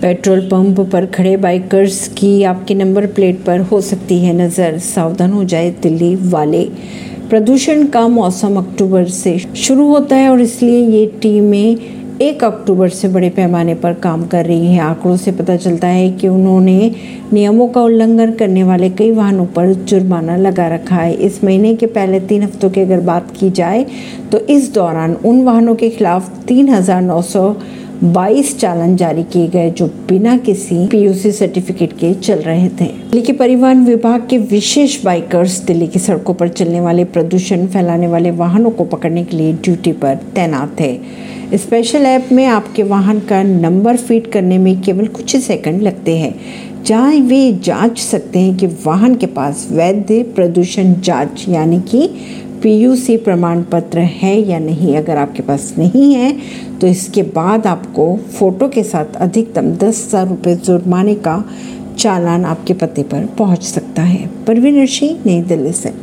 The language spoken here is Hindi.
पेट्रोल पंप पर खड़े बाइकर्स की आपके नंबर प्लेट पर हो सकती है नज़र। सावधान हो जाए दिल्ली वाले। प्रदूषण का मौसम अक्टूबर से शुरू होता है और इसलिए ये टीमें एक अक्टूबर से बड़े पैमाने पर काम कर रही हैं। आंकड़ों से पता चलता है कि उन्होंने नियमों का उल्लंघन करने वाले कई वाहनों पर जुर्माना लगा रखा है। इस महीने के पहले तीन हफ्तों की अगर बात की जाए तो इस दौरान उन वाहनों के खिलाफ तीन हज़ार नौ सौ बाईस चालान जारी किए गए जो बिना किसी पीयूसी सर्टिफिकेट के चल रहे थे। दिल्ली के परिवहन विभाग के विशेष बाइकर्स दिल्ली की सड़कों पर चलने वाले प्रदूषण फैलाने वाले वाहनों को पकड़ने के लिए ड्यूटी पर तैनात थे। स्पेशल ऐप में आपके वाहन का नंबर फ़ीड करने में केवल कुछ ही सेकंड लगते हैं। जहाँ वे जाँच सकते हैं कि वाहन के पास वैध प्रदूषण जाँच, यानी कि पीयूसी प्रमाण पत्र है या नहीं, अगर आपके पास नहीं है तो इसके बाद आपको फ़ोटो के साथ अधिकतम दस हज़ार रुपये जुर्माने का चालान आपके पते पर पहुँच सकता है। परवीन सिंह नई दिल्ली से।